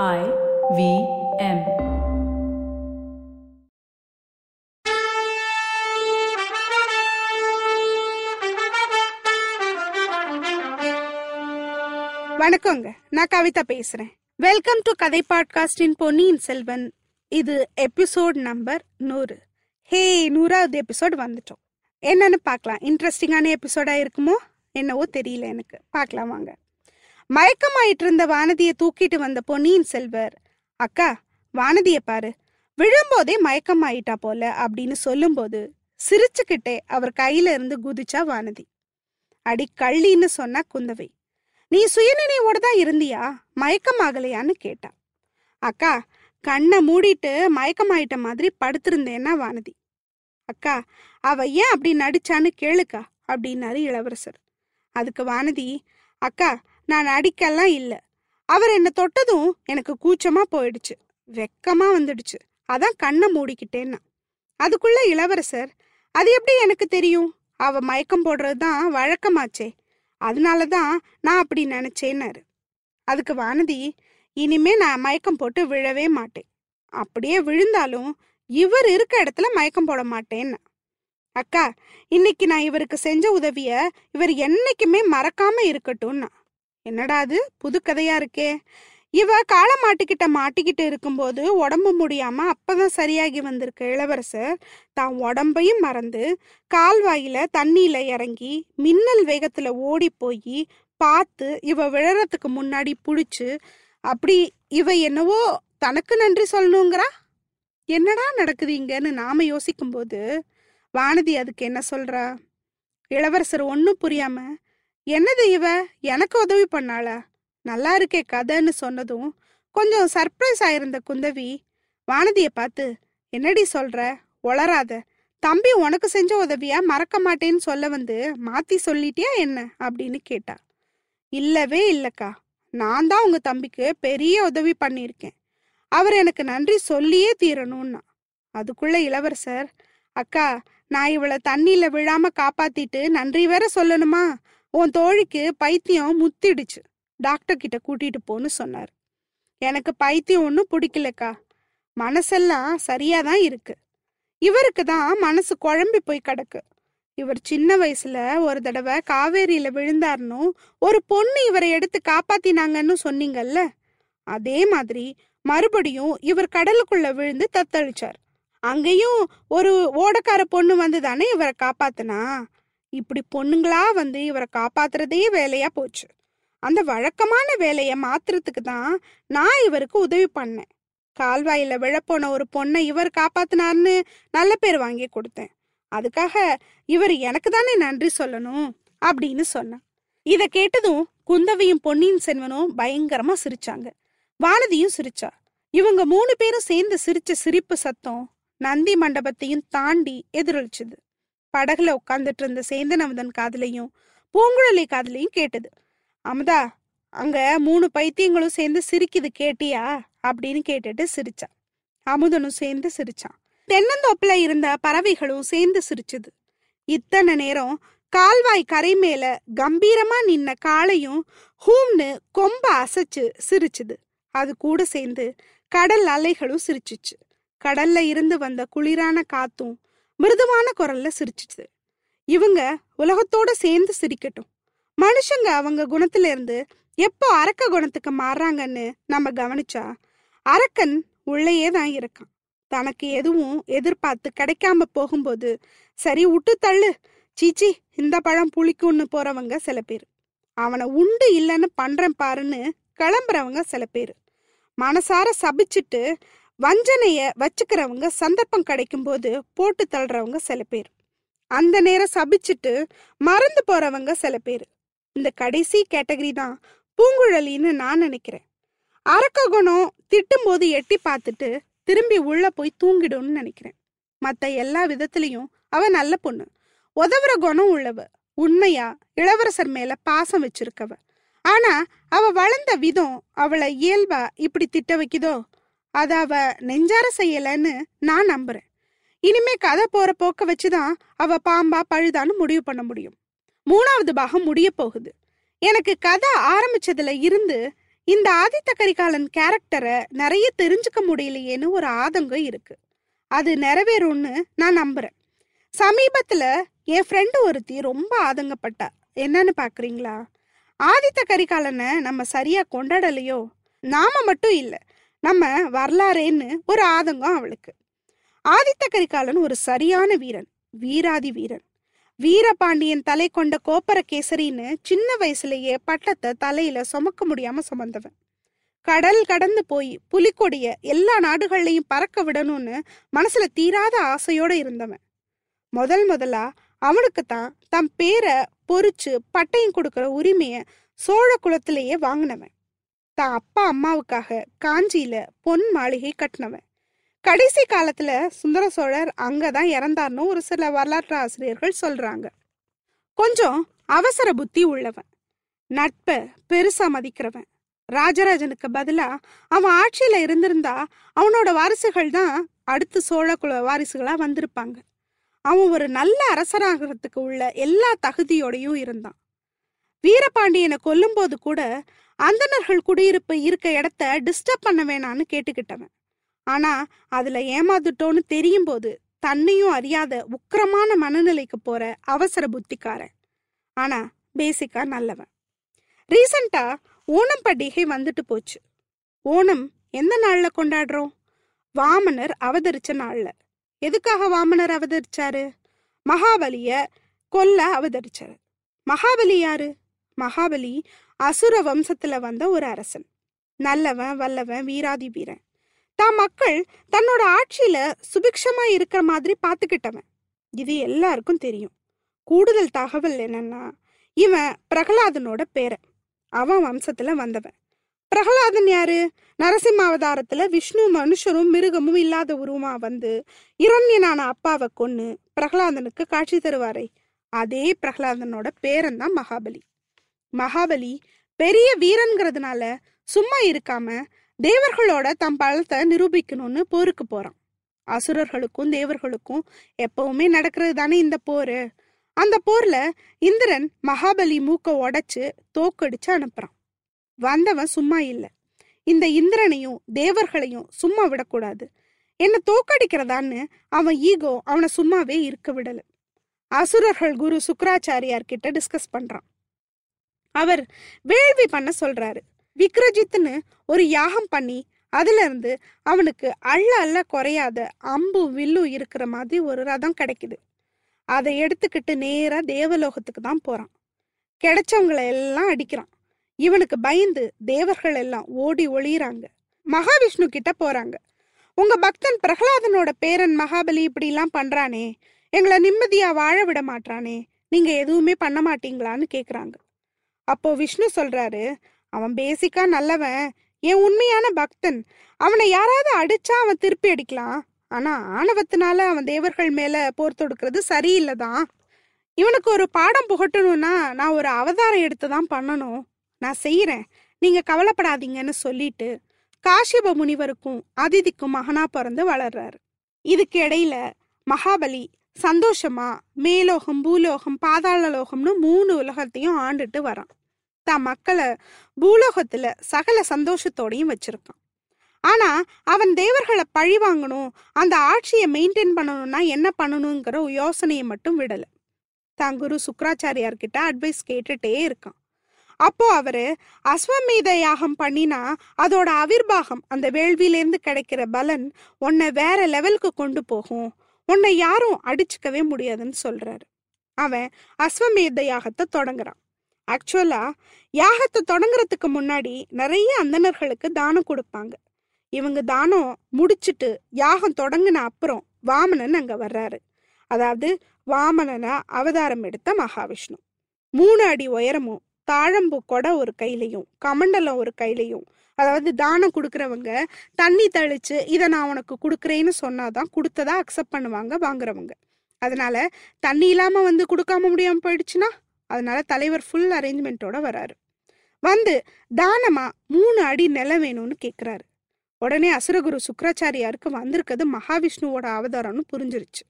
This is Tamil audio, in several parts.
I V M. வணக்கங்க. நான் கவிதா பேசுறேன். வெல்கம் டு கதை பாட்காஸ்டின் பொன்னியின் செல்வன். இது எபிசோட் நம்பர் நூறு. ஹே நூறாவது எபிசோட் வந்துட்டோம். என்னன்னு பார்க்கலாம். இன்ட்ரெஸ்டிங்கான எபிசோடா இருக்குமோ? என்னவோ தெரியல எனக்கு. பார்க்கலாம் வாங்க. மயக்கமாயிட்டு இருந்த வானதியை தூக்கிட்டு வந்த பொன்னியின் செல்வர் அக்கா வானதியை பாரு. விழும்போதே மயக்கமாயிட்டா போல அப்படின்னு சொல்லும்போது சிரிச்சுக்கிட்டே அவர் கையில இருந்து குதிச்சா வானதி. அடி கள்ளின்னு சொன்னா குந்தவை. நீ சுயநினைவோட தான் இருந்தியா? மயக்கமாகலையான்னு கேட்டா. அக்கா கண்ணை மூடிட்டு மயக்கமாயிட்ட மாதிரி படுத்திருந்தேன்னா வானதி. அக்கா அவ ஏன் அப்படி நடிச்சான்னு கேளுக்கா அப்படின்னாரு இளவரசர். அதுக்கு வானதி அக்கா நான் அடிக்கெல்லாம் இல்லை. அவர் என்னை தொட்டதும் எனக்கு கூச்சமா போயிடுச்சு. வெக்கமா வந்துடுச்சு. அதான் கண்ணை மூடிக்கிட்டேன்னா. அதுக்குள்ள இளவரசர் அது எப்படி எனக்கு தெரியும்? அவ மயக்கம் போடுறது தான் வழக்கமாச்சே. அதனால தான் நான் அப்படி நினைச்சேன்னாரு. அதுக்கு வானதி இனிமே நான் மயக்கம் போட்டு விழவே மாட்டேன். அப்படியே விழுந்தாலும் இவர் இருக்க இடத்துல மயக்கம் போட மாட்டேன்னா. அக்கா இன்னைக்கு நான் இவருக்கு செஞ்ச உதவிய இவர் என்னைக்குமே மறக்காம இருக்கட்டும்னா. என்னடா அது? புது கதையா இருக்கே. இவ காளை மாட்டிக்கிட்ட மாட்டிக்கிட்டு இருக்கும்போது உடம்பு முடியாம அப்பதான் சரியாகி வந்திருக்க. இளவரசர் தான் உடம்பையும் மறந்து கால்வாயில தண்ணியில இறங்கி மின்னல் வேகத்துல ஓடி போய் பார்த்து இவ விழறதுக்கு முன்னாடி புடிச்சு அப்படி இவ என்னவோ தனக்கு நன்றி சொல்லணுங்கிறா? என்னடா நடக்குது இங்கன்னு நாம யோசிக்கும்போது வானதி அதுக்கு என்ன சொல்றா? இளவரசர் ஒன்றும் புரியாம என்னது இவ? எனக்கு உதவி பண்ணாளா? நல்லா இருக்கே கதைன்னு சொன்னதும் கொஞ்சம் சர்ப்ரைஸ் ஆயிருந்த குந்தவி வானதியை பார்த்து என்னடி சொல்ற? ஒளராத தம்பி உனக்கு செஞ்ச உதவியா மறக்க மாட்டேன்னு சொல்ல வந்து மாத்தி சொல்லிட்டியா என்ன? அப்படின்னு கேட்டா. இல்லவே இல்லக்கா. நான் தான் உங்க தம்பிக்கு பெரிய உதவி பண்ணியிருக்கேன். அவர் எனக்கு நன்றி சொல்லியே தீரணும்னா. அதுக்குள்ள இளவரசர் அக்கா நான் இவளை தண்ணியில விழாம காப்பாத்திட்டு நன்றி வேற சொல்லணுமா? உன் தோழிக்கு பைத்தியம் முத்திடுச்சு. டாக்டர் கிட்ட கூட்டிட்டு போன்னு சொன்னார். எனக்கு பைத்தியம் ஒன்றும் பிடிக்கலக்கா. மனசெல்லாம் சரியாதான் இருக்கு. இவருக்கு தான் மனசு குழம்பி போய் கிடக்கு. இவர் சின்ன வயசுல ஒரு தடவை காவேரியில விழுந்தாருனும் ஒரு பொண்ணு இவரை எடுத்து காப்பாத்தினாங்கன்னு சொன்னீங்கல்ல? அதே மாதிரி மறுபடியும் இவர் கடலுக்குள்ள விழுந்து தத்தளிச்சார். அங்கேயும் ஒரு ஓடக்கார பொண்ணு வந்து தானே இவரை காப்பாத்தினா? இப்படி பொண்ணுங்களா வந்து இவரை காப்பாத்துறதே வேலையா போச்சு. அந்த வழக்கமான வேலையை மாத்துறதுக்கு தான் நான் இவருக்கு உதவி பண்ணேன். கால்வாயில விழப்போன ஒரு பொண்ணை இவர் காப்பாத்தினார்னு நல்ல பேர் வாங்கி கொடுத்தேன். அதுக்காக இவர் எனக்கு தானே நன்றி சொல்லணும் அப்படின்னு சொன்னான். இதை கேட்டதும் குந்தவையும் பொன்னியின் செல்வனும் பயங்கரமா சிரிச்சாங்க. வானதியும் சிரிச்சா. இவங்க மூணு பேரும் சேர்ந்து சிரிச்ச சிரிப்பு சத்தம் நந்தி மண்டபத்தையும் தாண்டி எதிரொலிச்சுது. படகுல உட்கார்ந்துட்டு இருந்த சேந்தன் அமுதன் காதலையும் பூங்குழலி காதலையும் கேட்டது. அமுதா அங்க மூணு பைத்தியங்களும் சேர்ந்து சிரிக்குது கேட்டியா? அப்படின்னு கேட்டுட்டு சிரிச்சான் அமுதனும் சேர்ந்து சிரிச்சான். தென்னந்தோப்புல இருந்த பறவைகளும் சேர்ந்து சிரிச்சுது. இத்தனை நேரம் கால்வாய் கரை மேல கம்பீரமா நின்ன காளையும் ஹூம்னு கொம்ப அசைச்சு சிரிச்சுது. அது கூட சேர்ந்து கடல் அலைகளும் சிரிச்சுச்சு. கடல்ல இருந்து வந்த குளிரான காத்தும் மிருதுவான குரல்ல சிரிச்சிச்சு இவங்க உலகத்தோட சேர்ந்து சிரிக்கட்டும். மனுஷங்க அவங்க குணத்துல இருந்து எப்போ அரக்க குணத்துக்கு மாறுறாங்கன்னு நம்ம கவனிச்சா அரக்கன் உள்ளேயே தான் இருக்கான். தனக்கு எதுவும் எதிர்பார்த்து கிடைக்காம போகும்போது சரி விட்டு தள்ளு. சீச்சி இந்த பழம் புளிக்கும்னு போறவங்க சில பேர். அவனை உண்டு இல்லைன்னு பண்றேன் பாருன்னு கிளம்புறவங்க சில பேர். மனசார சபிச்சுட்டு வஞ்சனைய வச்சுக்கிறவங்க சந்தர்ப்பம் கிடைக்கும் போது போட்டு தள்ளுறவங்க சில பேர். அந்த நேரம் சபிச்சுட்டு மறந்து போறவங்க சில பேர். இந்த கடைசி கேட்டகரி தான் பூங்குழலின்னு நான் நினைக்கிறேன். அரக்ககுணம் திட்டும்போது எட்டி பார்த்துட்டு திரும்பி உள்ள போய் தூங்கிடும்னு நினைக்கிறேன். மற்ற எல்லா விதத்திலையும் அவ நல்ல பொண்ணு. உதவுற குணம் உள்ளவ. உண்மையா இளவரசர் மேல பாசம் வச்சிருக்கவ. ஆனா அவ வளர்ந்த விதம் அவளை இயல்பா இப்படி திட்ட வைக்குதோ? அத அவ நெஞ்சார செய்யலன்னு நான் நம்புறேன். இனிமே கதை போற போக்க வச்சுதான் அவ பாம்பா பழுதான்னு முடிவு பண்ண முடியும். மூணாவது பாகம் முடிய போகுது. எனக்கு கதை ஆரம்பிச்சதுல இருந்து இந்த ஆதித்த கரிகாலன் கேரக்டரை நிறைய தெரிஞ்சுக்க முடியலையேன்னு ஒரு ஆதங்கம் இருக்கு. அது நிறைவேறும்னு நான் நம்புறேன். சமீபத்துல என் ஃப்ரெண்டு ஒருத்தி ரொம்ப ஆதங்கப்பட்டா. என்னன்னு பாக்குறீங்களா? ஆதித்த கரிகாலனை நம்ம சரியா கொண்டாடலையோ? நாம மட்டும் இல்லை. நம்ம வரலாறேன்னு ஒரு ஆதங்கம் அவளுக்கு. ஆதித்த கரிகாலன் ஒரு சரியான வீரன் வீராதி வீரன். வீரபாண்டியன் தலை கொண்ட கோப்பர கேசரின்னு சின்ன வயசுலயே பட்டத்தை தலையில சுமக்க முடியாம சுமந்தவன். கடல் கடந்து போய் புலிக்கொடிய எல்லா நாடுகள்லையும் பறக்க விடணும்னு மனசுல தீராத ஆசையோட இருந்தவன். முதல் முதலா அவனுக்கு தான் தம் பேரை பொறிச்சு பட்டயம் கொடுக்குற உரிமைய சோழ குலத்திலேயே வாங்கினவன். தான் அப்பா அம்மாவுக்காக காஞ்சியில பொன் மாளிகை கட்டினவன். கடைசி காலத்துல சுந்தர சோழர் அங்கதான் இறந்தார்னு ஒரு சில வரலாற்று ஆசிரியர்கள் சொல்றாங்க. கொஞ்சம் அவசர புத்தி உள்ளவன். நட்ப பெருசா மதிக்கிறவன். ராஜராஜனுக்கு பதிலா அவன் ஆட்சியில இருந்திருந்தா அவனோட வாரிசுகள் தான் அடுத்து சோழ குல வாரிசுகளா வந்திருப்பாங்க. அவன் ஒரு நல்ல அரசராகிறதுக்கு உள்ள எல்லா தகுதியோடையும் இருந்தான். வீரபாண்டியனை கொல்லும்போது கூட அந்தணர்கள் குடியிருப்பு இருக்க இடத்த டிஸ்டர்ப் பண்ண வேணான்னு கேட்டுக்கிட்டவன். ஆனா அதுல ஏமாந்துட்டோன்னு தெரியும் போது தன்னையும் அறியாத உக்கிரமான மனநிலைக்கு போற அவசர புத்திக்காரன். ஆனா பேசிக்கா நல்லவன். ரீசண்டா ஓணம் பண்டிகை வந்துட்டு போச்சு. ஓணம் எந்த நாள்ல கொண்டாடுறோம்? வாமனர் அவதரிச்ச நாள்ல. எதுக்காக வாமனர் அவதரிச்சாரு? மகாபலிய கொல்ல அவதரிச்சாரு. மகாபலி யாரு? மகாபலி அசுர வம்சத்துல வந்த ஒரு அரசன். நல்லவன் வல்லவன் வீராதி வீரன் தான் மக்கள் தன்னோட ஆட்சியில சுபிக்ஷமா இருக்கிற மாதிரி பாத்துக்கிட்டவன். இது எல்லாருக்கும் தெரியும். கூடுதல் தகவல் என்னன்னா இவன் பிரகலாதனோட பேரன். அவன் வம்சத்துல வந்தவன். பிரகலாதன் யாரு? நரசிம்ம அவதாரத்துல விஷ்ணு மனுஷரும் மிருகமும் இல்லாத உருவமா வந்து இரண்யனான அப்பாவை கொன்னு பிரகலாதனுக்கு காட்சி தருவாரே. அதே பிரகலாதனோட பேரன் தான் மகாபலி. மகாபலி பெரிய வீரன்கிறதுனால சும்மா இருக்காம தேவர்களோட தம் பலத்தை நிரூபிக்கணும்னு போருக்கு போறான். அசுரர்களுக்கும் தேவர்களுக்கும் எப்பவுமே நடக்கிறது தானே இந்த போரு? அந்த போர்ல இந்திரன் மகாபலி மூக்க உடைச்சு தோக்கடிச்சு அனுப்புறான். வந்தவன் சும்மா இல்ல. இந்த இந்திரனையும் தேவர்களையும் சும்மா விடக்கூடாது. என்ன தோக்கடிக்கிறதான்னு அவன் ஈகோ அவனை சும்மாவே இருக்க விடல. அசுரர்கள் குரு சுக்கராச்சாரியார் கிட்ட டிஸ்கஸ் பண்றான். அவர் வேள்வி பண்ண சொல்றாரு. விக்ரஜித்னு ஒரு யாகம் பண்ணி அதுல இருந்து அவனுக்கு அள்ள அள்ள குறையாத அம்பும் வில்லும் இருக்கிற மாதிரி ஒரு ரதம் கிடைக்குது. அதை எடுத்துக்கிட்டு நேரா தேவலோகத்துக்கு தான் போறான். கிடைச்சவங்களை எல்லாம் அடிக்கிறான். இவனுக்கு பயந்து தேவர்கள் எல்லாம் ஓடி ஒளியிறாங்க. மகாவிஷ்ணு கிட்ட போறாங்க. உங்க பக்தன் பிரகலாதனோட பேரன் மகாபலி இப்படிலாம் பண்றானே. எங்களை நிம்மதியா வாழ விட மாட்டானே நீங்க எதுவுமே பண்ண மாட்டீங்களான்னு கேக்குறாங்க. அப்போ விஷ்ணு சொல்றாரு அவன் பேசிக்கா நல்லவன் என் உண்மையான பக்தன். அவனை யாராவது அடிச்சா அவன் திருப்பி அடிக்கலாம். ஆனா ஆணவத்தினால அவன் தேவர்கள் மேல போர் தொடுக்கிறது சரியில்லைதான். இவனுக்கு ஒரு பாடம் புகட்டணும்னா நான் ஒரு அவதாரம் எடுத்து தான் பண்ணணும். நான் செய்யறேன் நீங்க கவலைப்படாதீங்கன்னு சொல்லிட்டு காஷ்யப முனிவருக்கும் அதிதிக்கும் மகனா பிறந்து வளர்றாரு. இதுக்கு இடையில மகாபலி சந்தோஷமா மேலோகம் பூலோகம் பாதாள லோகம்னு மூணு உலகத்தையும் ஆண்டுட்டு வரான். தான் மக்களை பூலோகத்துல சகல சந்தோஷத்தோடையும் வச்சிருக்கான். ஆனா அவன் தேவர்களை பழி வாங்கணும் அந்த ஆட்சியை மெயின்டைன் பண்ணணும்னா என்ன பண்ணணுங்கிற யோசனையை மட்டும் விடல. தான் குரு சுக்கராச்சாரியார் கிட்ட அட்வைஸ் கேட்டுட்டே இருக்கான். அப்போ அவரு அஸ்வமேத யாகம் பண்ணினா அதோட அவிர்வாகம் அந்த வேள்வியிலேருந்து கிடைக்கிற பலன் உன்னை வேற லெவலுக்கு கொண்டு போகும். உன்னை யாரும் அடிச்சுக்கவே முடியாதுன்னு சொல்றாரு. அவன் அஸ்வமேத யாகத்தை தொடங்குறான். ஆக்சுவலா யாகத்தை தொடங்குறதுக்கு முன்னாடி நிறைய அந்தணர்களுக்கு தானம் கொடுப்பாங்க. இவங்க தானம் முடிச்சுட்டு யாகம் தொடங்கின அப்புறம் வாமனன் அங்க வர்றாரு. அதாவது வாமனனா அவதாரம் எடுத்த மகாவிஷ்ணு. மூணு அடி உயரமும் தாழம்பு கொடை ஒரு கையிலையும் கமண்டலம் ஒரு கையிலையும் அதாவது தானம் கொடுக்குறவங்க தண்ணி தெளிச்சு இதை நான் உனக்கு கொடுக்குறேன்னு சொன்னாதான் கொடுத்ததா அக்செப்ட் பண்ணுவாங்க வாங்குறவங்க. அதனால தண்ணி இல்லாம வந்து கொடுக்காம முடியாம போயிடுச்சுன்னா அதனால தலைவர் ஃபுல் அரேஞ்ச்மெண்ட்டோட வராரு. வந்து தானமா மூணு அடி நிலம் வேணும்னு கேட்குறாரு உடனே அசுரகுரு சுக்கராச்சாரியாருக்கு வந்திருக்கிறது மகாவிஷ்ணுவோட அவதாரம்னு புரிஞ்சிருச்சு.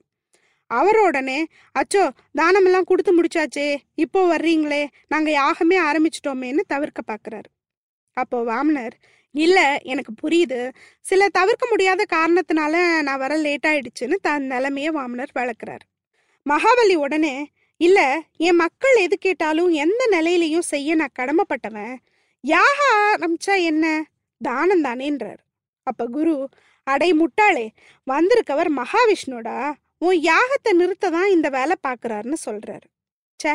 அவர் உடனே அச்சோ தானமெல்லாம் கொடுத்து முடிச்சாச்சே இப்போ வர்றீங்களே நாங்கள் யாகமே ஆரம்பிச்சிட்டோமேன்னு தவிர்க்க பார்க்குறாரு அப்போ வாமனர் இல்லை எனக்கு புரியுது. சில தவிர்க்க முடியாத காரணத்தினால நான் வர லேட் ஆயிடுச்சுன்னு தன் நிலைமையை வாமனர் வளர்க்குறாரு. மகாபலி உடனே இல்லை என் மக்கள் எது கேட்டாலும் எந்த நிலையிலையும் செய்ய நான் கடமைப்பட்டவன். யாக ஆரம்பிச்சா என்ன? தானம் தானேன்றார். அப்போ குரு அடை முட்டாளே வந்திருக்கவர் மகாவிஷ்ணுடா. உன் யாகத்தை நிறுத்த தான் இந்த வேலை பார்க்குறாருன்னு சொல்கிறாரு ச்சே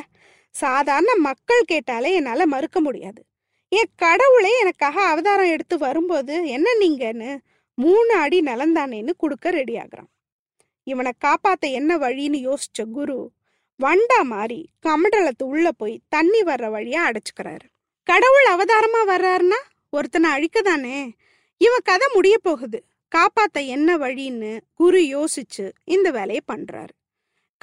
சாதாரண மக்கள் கேட்டாலே என்னால் மறுக்க முடியாது. என் கடவுளே எனக்காக அவதாரம் எடுத்து வரும்போது என்ன நீங்கன்னு மூணு அடி நலந்தானேன்னு கொடுக்க ரெடி ஆகிறான். இவனை காப்பாத்த என்ன வழின்னு யோசிச்ச குரு வண்டா மாறி கமண்டலத்து உள்ள போய் தண்ணி வர்ற வழியா அடைச்சுக்கிறாரு. கடவுள் அவதாரமா வர்றாருன்னா ஒருத்தனை அழிக்கதானே? இவன் கதை முடிய போகுது. காப்பாத்த என்ன வழின்னு குரு யோசிச்சு இந்த வேலையை பண்றாரு.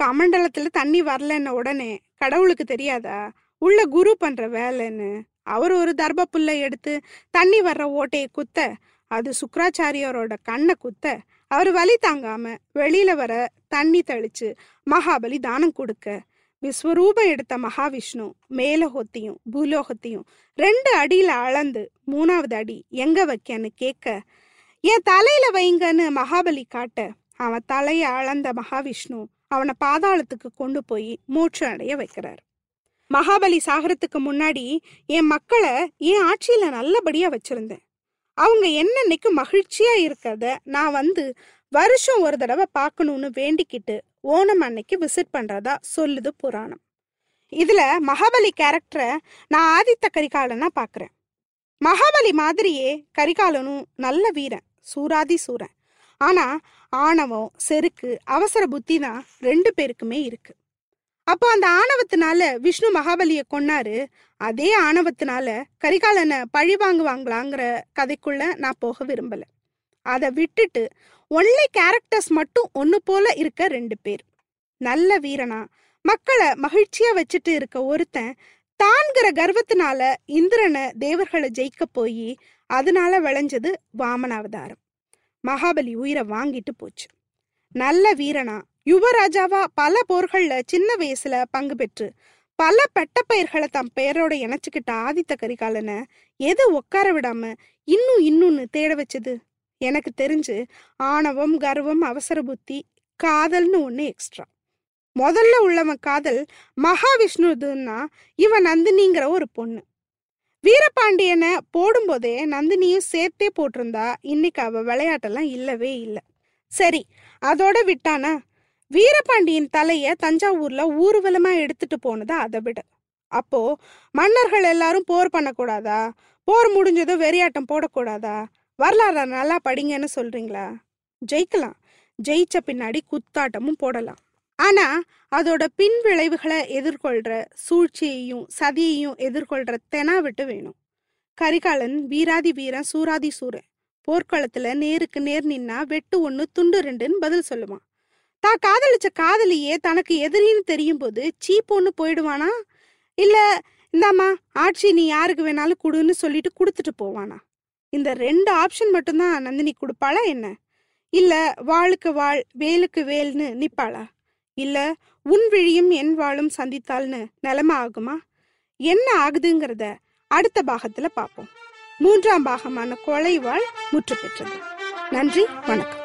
கமண்டலத்துல தண்ணி வரலன்ன உடனே கடவுளுக்கு தெரியாதா? உள்ள குரு பண்ற வேலைன்னு அவர் ஒரு தர்ப புல்லை எடுத்து தண்ணி வர்ற ஓட்டையை குத்த அது சுக்கராச்சாரியரோட கண்ணை குத்த அவர் வலி தாங்காம வெளியில வர தண்ணி தெளிச்சு மகாபலி தானம் கொடுக்க விஸ்வரூபம் எடுத்த மகாவிஷ்ணு மேலோகத்தையும் பூலோகத்தையும் ரெண்டு அடியில அளந்து மூணாவது அடி எங்க வைக்கன்னு கேட்க என் தலையில வைங்கன்னு மகாபலி காட்ட அவன் தலையை அளந்த மகாவிஷ்ணு அவனை பாதாளத்துக்கு கொண்டு போய் மூச்சு அடைய வைக்கிறார். மகாபலி சாகரத்துக்கு முன்னாடி என் மக்களை என் ஆட்சியில நல்லபடியா வச்சிருந்தேன். அவங்க என்னன்னைக்கு மகிழ்ச்சியா இருக்கிறத நான் வந்து வருஷம் ஒரு தடவை பார்க்கணும்னு வேண்டிக்கிட்டு ஓணம் அன்னைக்கு விசிட் பண்றதா சொல்லுது புராணம். இதுல மகாபலி கேரக்டரை நான் ஆதித்த கரிகாலனா பாக்குறேன். மகாபலி மாதிரியே கரிகாலனும் நல்ல வீரன் சூராதி சூரன். ஆனா ஆணவம் செருக்கு அவசர புத்தி தான் ரெண்டு பேருக்குமே இருக்கு. அப்போ அந்த ஆணவத்தினால விஷ்ணு மகாபலிய கொன்னாரு. அதே ஆணவத்தினால கரிகாலனை பழி வாங்குவாங்களாங்கிற கதைக்குள்ள நான் போக விரும்பல. அதை விட்டுட்டு ஒன்லி கேரக்டர்ஸ் மட்டும் ஒன்று போல இருக்க ரெண்டு பேர். நல்ல வீரனா மக்களை மகிழ்ச்சியா வச்சுட்டு இருக்க ஒருத்தன் தான்கிற கர்வத்தினால இந்திரனை தேவர்களை ஜெயிக்க போய் அதனால விளைஞ்சது வாமனாவதாரம். மகாபலி உயிரை வாங்கிட்டு போச்சு. நல்ல வீரனா யுவராஜாவா பல போர்கள்ல சின்ன வயசுல பங்கு பெற்று பல பெட்டப்பயிர்களை தம் பெயரோட இணைச்சுக்கிட்ட ஆதித்த கரிகாலனை எது உட்கார விடாம இன்னும் இன்னொன்னு தேட வச்சது? எனக்கு தெரிஞ்சு ஆணவம் கர்வம் அவசர புத்தி காதல்னு ஒன்று எக்ஸ்ட்ரா முதல்ல உள்ளவன் காதல் மகாவிஷ்ணுதுன்னா இவன் நந்தினிங்கிற ஒரு பொண்ணு. வீரபாண்டியனை போடும்போதே நந்தினியும் சேர்த்தே போட்டிருந்தா இன்னைக்கு அவள் விளையாட்டெல்லாம் இல்லவே இல்லை. சரி அதோட விட்டானா? வீரபாண்டியன் தலைய தஞ்சாவூர்ல ஊர்வலமா எடுத்துட்டு போனதா அதை விட. அப்போ மன்னர்கள் எல்லாரும் போர் பண்ணக்கூடாதா? போர் முடிஞ்சதும் வெறியாட்டம் போடக்கூடாதா? வரலாறு நல்லா படிங்கன்னு சொல்றீங்களா? ஜெயிக்கலாம். ஜெயிச்ச பின்னாடி குத்தாட்டமும் போடலாம். ஆனா அதோட பின் விளைவுகளை எதிர்கொள்ற சூழ்ச்சியையும் சதியையும் எதிர்கொள்ற தெனாவிட்டு வேணும். கரிகாலன் வீராதி வீரன் சூராதி சூரன். போர்க்களத்துல நேருக்கு நேர் நின்னா வெட்டு ஒன்று துண்டு ரெண்டுன்னு பதில் சொல்லுவான். தான் காதலிச்ச காதலியே தனக்கு எதிரின்னு தெரியும் போது சீப்பொன்னு போயிடுவானா? இல்ல இந்தாம்மா ஆட்சி நீ யாருக்கு வேணாலும் கொடுன்னு சொல்லிட்டு கொடுத்துட்டு போவானா? இந்த ரெண்டு ஆப்ஷன் மட்டும்தான் நந்தினி கொடுப்பாளா என்ன? இல்ல வாளுக்கு வாழ் வேலுக்கு வேல்னு நிப்பாளா? இல்ல உன் விழியும் என் வாழும் சந்தித்தால்னு நிலைமை ஆகுமா? என்ன ஆகுதுங்கிறத அடுத்த பாகத்துல பார்ப்போம் மூன்றாம் பாகமான கொலை வாழ் முற்று பெற்றது நன்றி வணக்கம்.